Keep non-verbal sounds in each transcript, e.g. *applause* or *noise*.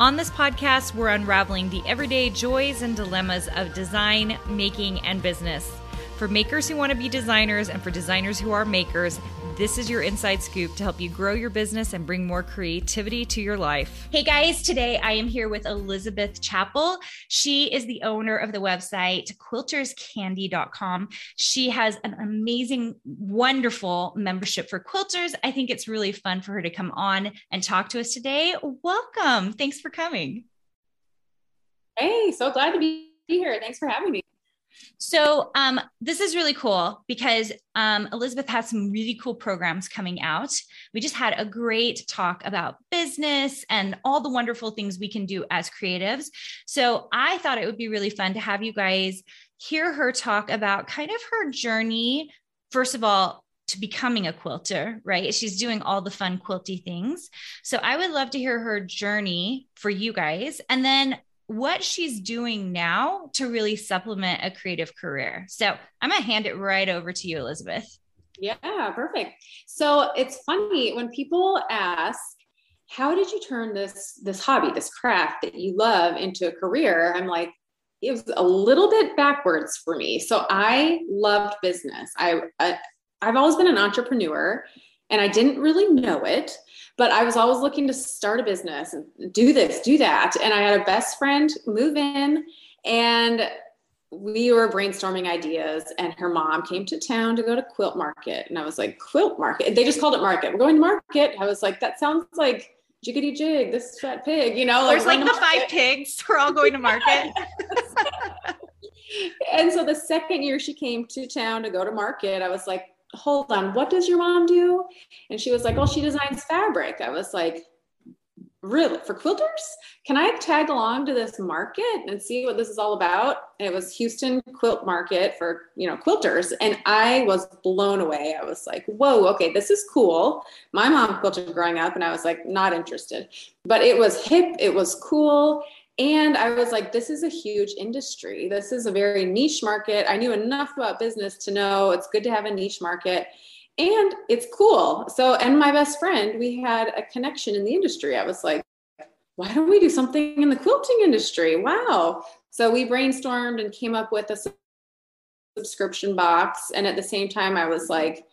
On this podcast, we're unraveling the everyday joys and dilemmas of design, making, and business. For makers who want to be designers and for designers who are makers, this is your inside scoop to help you grow your business and bring more creativity to your life. Hey guys, today I am here with Elizabeth Chappell. She is the owner of the website quilterscandy.com. She has an amazing, wonderful membership for quilters. I think it's really fun for her to come on and talk to us today. Welcome. Thanks for coming. Hey, so glad to be here. Thanks for having me. So um, this is really cool because um, Elizabeth has some really cool programs coming out. We just had a great talk about business and all the wonderful things we can do as creatives. So I thought it would be really fun to have you guys hear her talk about kind of her journey. First of all, to becoming a quilter, right? She's doing all the fun quilty things. So I would love to hear her journey for you guys. And then what she's doing now to really supplement a creative career. So I'm going to hand it right over to you, Elizabeth. Yeah, perfect. So it's funny when people ask, how did you turn this this hobby, this craft that you love into a career? I'm like, it was a little bit backwards for me. So I loved business. I, I I've always been an entrepreneur and I didn't really know it but I was always looking to start a business and do this, do that. And I had a best friend move in and we were brainstorming ideas and her mom came to town to go to quilt market. And i was like quilt market? They just called it market. We're going to market. I was like that sounds like jiggity jig this fat pig you know there's like, like the five pigs we're all going to market. *laughs* *laughs* And so the second year she came to town to go to market i was like hold on, what does your mom do? And she was like, well, she designs fabric. I was like, really? For quilters? Can i tag along to this market and see what this is all about? It was houston quilt market for you know quilters. And i was blown away. I was like whoa okay this is cool. My mom quilted growing up and i was like not interested. But it was hip it was cool and I was like, this is a huge industry. This is a very niche market. I knew enough about business to know it's good to have a niche market and it's cool. So, and my best friend, we had a connection in the industry. I was like, why don't we do something in the quilting industry? Wow. So we brainstormed and came up with a subscription box. And at the same time, I was like,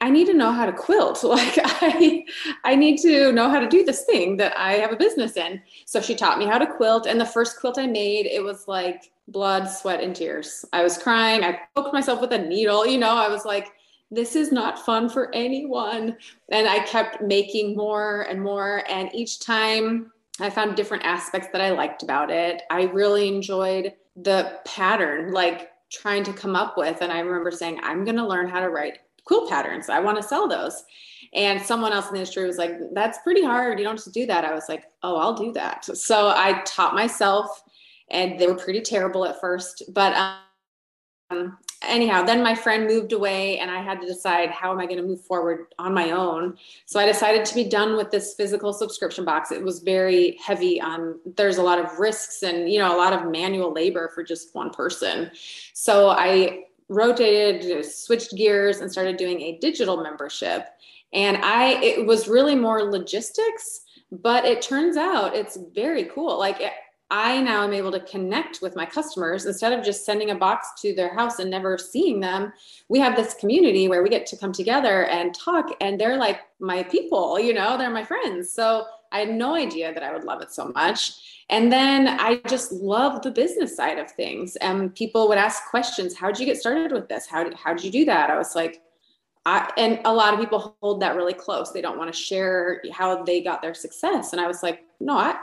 I need to know how to quilt. *laughs* Like I I need to know how to do this thing that I have a business in. So she taught me how to quilt and the first quilt I made, it was like blood, sweat and tears. I was crying. I poked myself with a needle, you know, I was like this is not fun for anyone. And I kept making more and more and each time I found different aspects that I liked about it. I really enjoyed the pattern like trying to come up with and I remember saying I'm going to learn how to write quilt patterns. I want to sell those. And someone else in the industry was like, that's pretty hard. You don't just do that. I was like, oh, I'll do that. So I taught myself, and they were pretty terrible at first. But um, anyhow, then my friend moved away, and I had to decide how am I going to move forward on my own. So I decided to be done with this physical subscription box. It was very heavy on, there's a lot of risks and, you know, a lot of manual labor for just one person. So I rotated, switched gears, and started doing a digital membership. And I, it was really more logistics, but it turns out it's very cool. Like I now am able to connect with my customers instead of just sending a box to their house and never seeing them. We have this community where we get to come together and talk, and they're like my people, you know, they're my friends. So I had no idea that I would love it so much. And then I just love the business side of things. And people would ask questions How did you get started with this? How did, how did you do that? I was like, I, and a lot of people hold that really close. They don't want to share how they got their success. And I was like, no, I,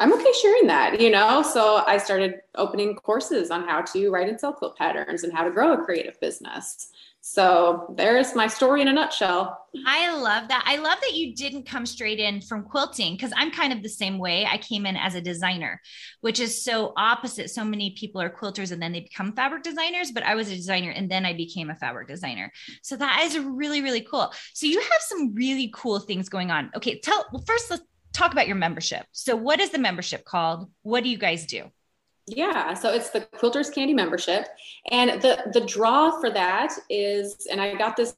I'm okay sharing that, you know? So I started opening courses on how to write and sell quilt patterns and how to grow a creative business. So there's my story in a nutshell. I love that. I love that you didn't come straight in from quilting because I'm kind of the same way. I came in as a designer, which is so opposite. So many people are quilters and then they become fabric designers, but I was a designer and then I became a fabric designer. So that is really, really cool. So you have some really cool things going on. Okay, tell well, first let's talk about your membership. So what is the membership called? What do you guys do? Yeah, so it's the Quilters Candy membership. And the the draw for that is and I got this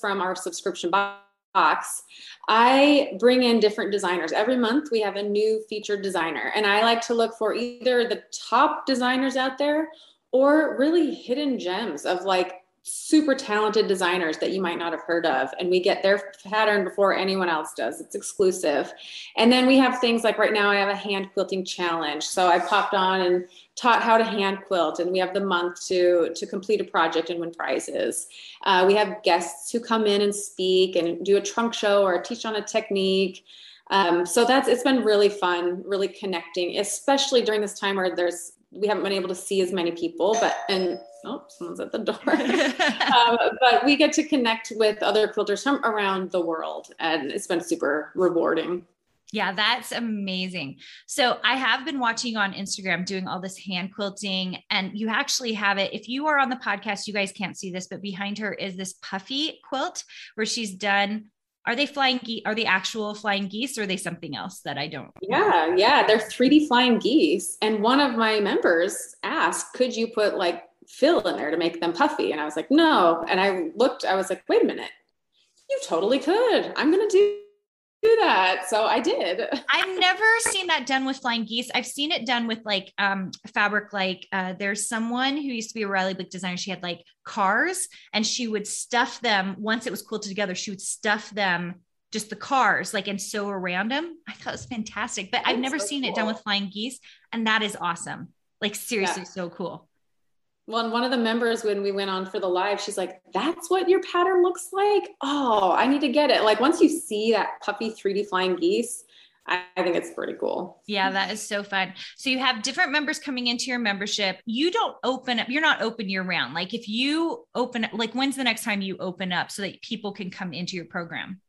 from our subscription box. I bring in different designers. Every month we have a new featured designer and I like to look for either the top designers out there or really hidden gems of like super talented designers that you might not have heard of and we get their pattern before anyone else does. It's exclusive. And then we have things like right now i have a hand quilting challenge. So i popped on and taught how to hand quilt and we have the month to to complete a project and win prizes. Uh, we have guests who come in and speak and do a trunk show or teach on a technique. Um, so that's it's been really fun really connecting especially during this time where there's we haven't been able to see as many people but and oh, someone's at the door. *laughs* *laughs* um, but we get to connect with other quilters from around the world, and it's been super rewarding. Yeah, that's amazing. So I have been watching on Instagram doing all this hand quilting, and you actually have it. If you are on the podcast, you guys can't see this, but behind her is this puffy quilt where she's done. Are they flying geese? Are they actual flying geese or are they something else that I don't? Yeah, yeah, they're 3D flying geese. And one of my members asked, could you put like fill in there to make them puffy. And I was like, no. And I looked, I was like, wait a minute, you totally could. I'm going to do do that. So I did. *laughs* I've never seen that done with flying geese. I've seen it done with like um fabric like uh there's someone who used to be a Riley Blake designer. She had like cars and she would stuff them once it was quilted together, she would stuff them just the cars like and sew around them. I thought it was fantastic. But That's I've never so seen cool. it done with flying geese and that is awesome. Like seriously yeah. so cool well, one of the members when we went on for the live, she's like, "That's what your pattern looks like." Oh, I need to get it. Like once you see that puffy 3D flying geese, I, I think it's pretty cool. Yeah, that is so fun. So you have different members coming into your membership. You don't open up. You're not open year round. Like if you open up, like when's the next time you open up so that people can come into your program?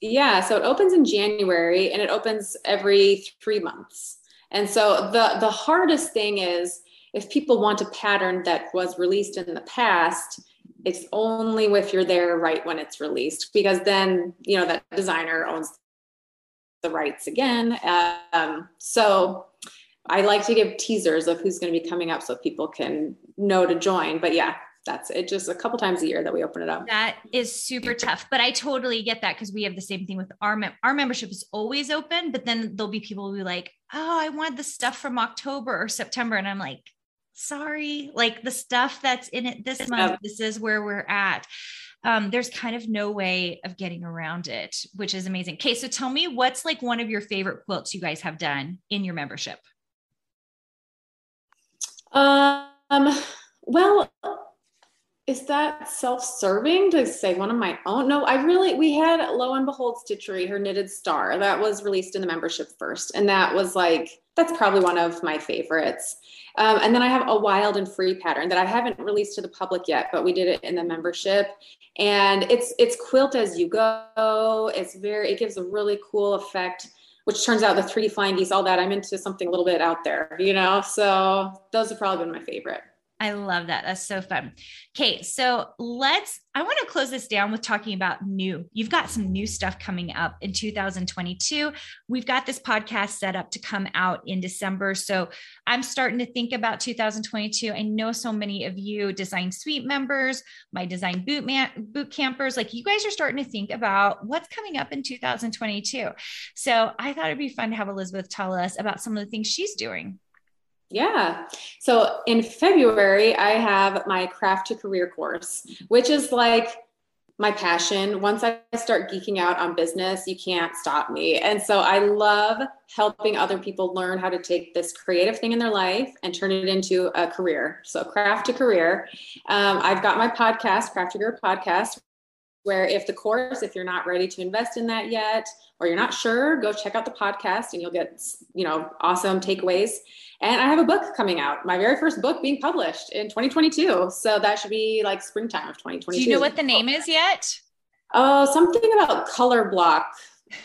Yeah, so it opens in January and it opens every three months. And so the the hardest thing is if people want a pattern that was released in the past, it's only if you're there right when it's released, because then, you know, that designer owns the rights again. Um, so I like to give teasers of who's going to be coming up so people can know to join. But yeah, that's it. Just a couple times a year that we open it up. That is super tough, but I totally get that because we have the same thing with our mem- our membership is always open, but then there'll be people who be like, "Oh, I want the stuff from October or September," and I'm like, sorry, like the stuff that's in it this month, this is where we're at. Um, there's kind of no way of getting around it, which is amazing. Okay, so tell me what's like one of your favorite quilts you guys have done in your membership? Um, well, is that self-serving to say one of my own? No, I really we had Lo and Behold Stitchery, her knitted star, that was released in the membership first, and that was like that's probably one of my favorites. Um, and then I have a wild and free pattern that I haven't released to the public yet, but we did it in the membership. And it's it's quilt as you go. It's very it gives a really cool effect, which turns out the 3D flying all that. I'm into something a little bit out there, you know. So those have probably been my favorite. I love that. That's so fun. Okay, so let's. I want to close this down with talking about new. You've got some new stuff coming up in 2022. We've got this podcast set up to come out in December. So I'm starting to think about 2022. I know so many of you design suite members, my design boot man, boot campers, like you guys are starting to think about what's coming up in 2022. So I thought it'd be fun to have Elizabeth tell us about some of the things she's doing. Yeah. So in February, I have my craft to career course, which is like my passion. Once I start geeking out on business, you can't stop me. And so I love helping other people learn how to take this creative thing in their life and turn it into a career. So, craft to career. Um, I've got my podcast, Craft to Career Podcast, where if the course, if you're not ready to invest in that yet, or you're not sure, go check out the podcast and you'll get, you know, awesome takeaways. And I have a book coming out, my very first book being published in 2022. So that should be like springtime of 2022. Do you know what the name is yet? Oh, something about color block,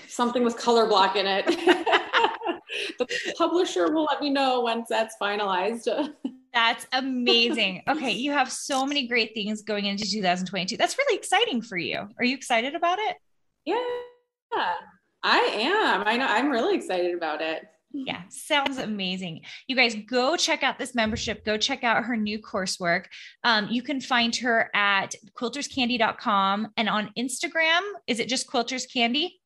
something with color block in it. *laughs* the publisher will let me know once that's finalized. *laughs* That's amazing. *laughs* Okay, you have so many great things going into 2022. That's really exciting for you. Are you excited about it? Yeah, I am. I know. I'm really excited about it. Yeah, sounds amazing. You guys go check out this membership. Go check out her new coursework. Um, you can find her at quilterscandy.com and on Instagram. Is it just quilters candy?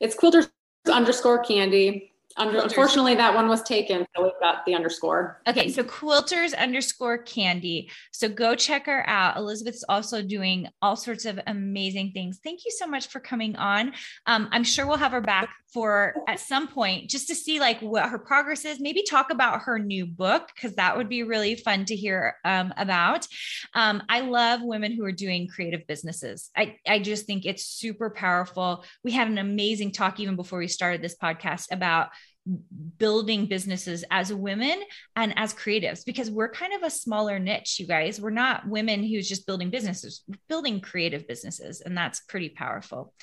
It's quilters underscore candy. Under, unfortunately, that one was taken. So we've got the underscore. Okay. So quilters underscore candy. So go check her out. Elizabeth's also doing all sorts of amazing things. Thank you so much for coming on. Um, I'm sure we'll have her back for at some point just to see like what her progress is. Maybe talk about her new book because that would be really fun to hear um, about. Um, I love women who are doing creative businesses. I, I just think it's super powerful. We had an amazing talk even before we started this podcast about building businesses as women and as creatives because we're kind of a smaller niche you guys. We're not women who's just building businesses we're building creative businesses and that's pretty powerful.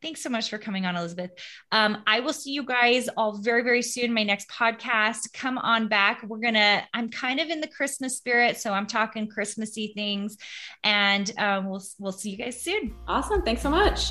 Thanks so much for coming on elizabeth. Um, i will see you guys all very very soon my next podcast. Come on back. We're gonna i'm kind of in the christmas spirit so i'm talking christmassy things and um, we'll we'll see you guys soon. Awesome. Thanks so much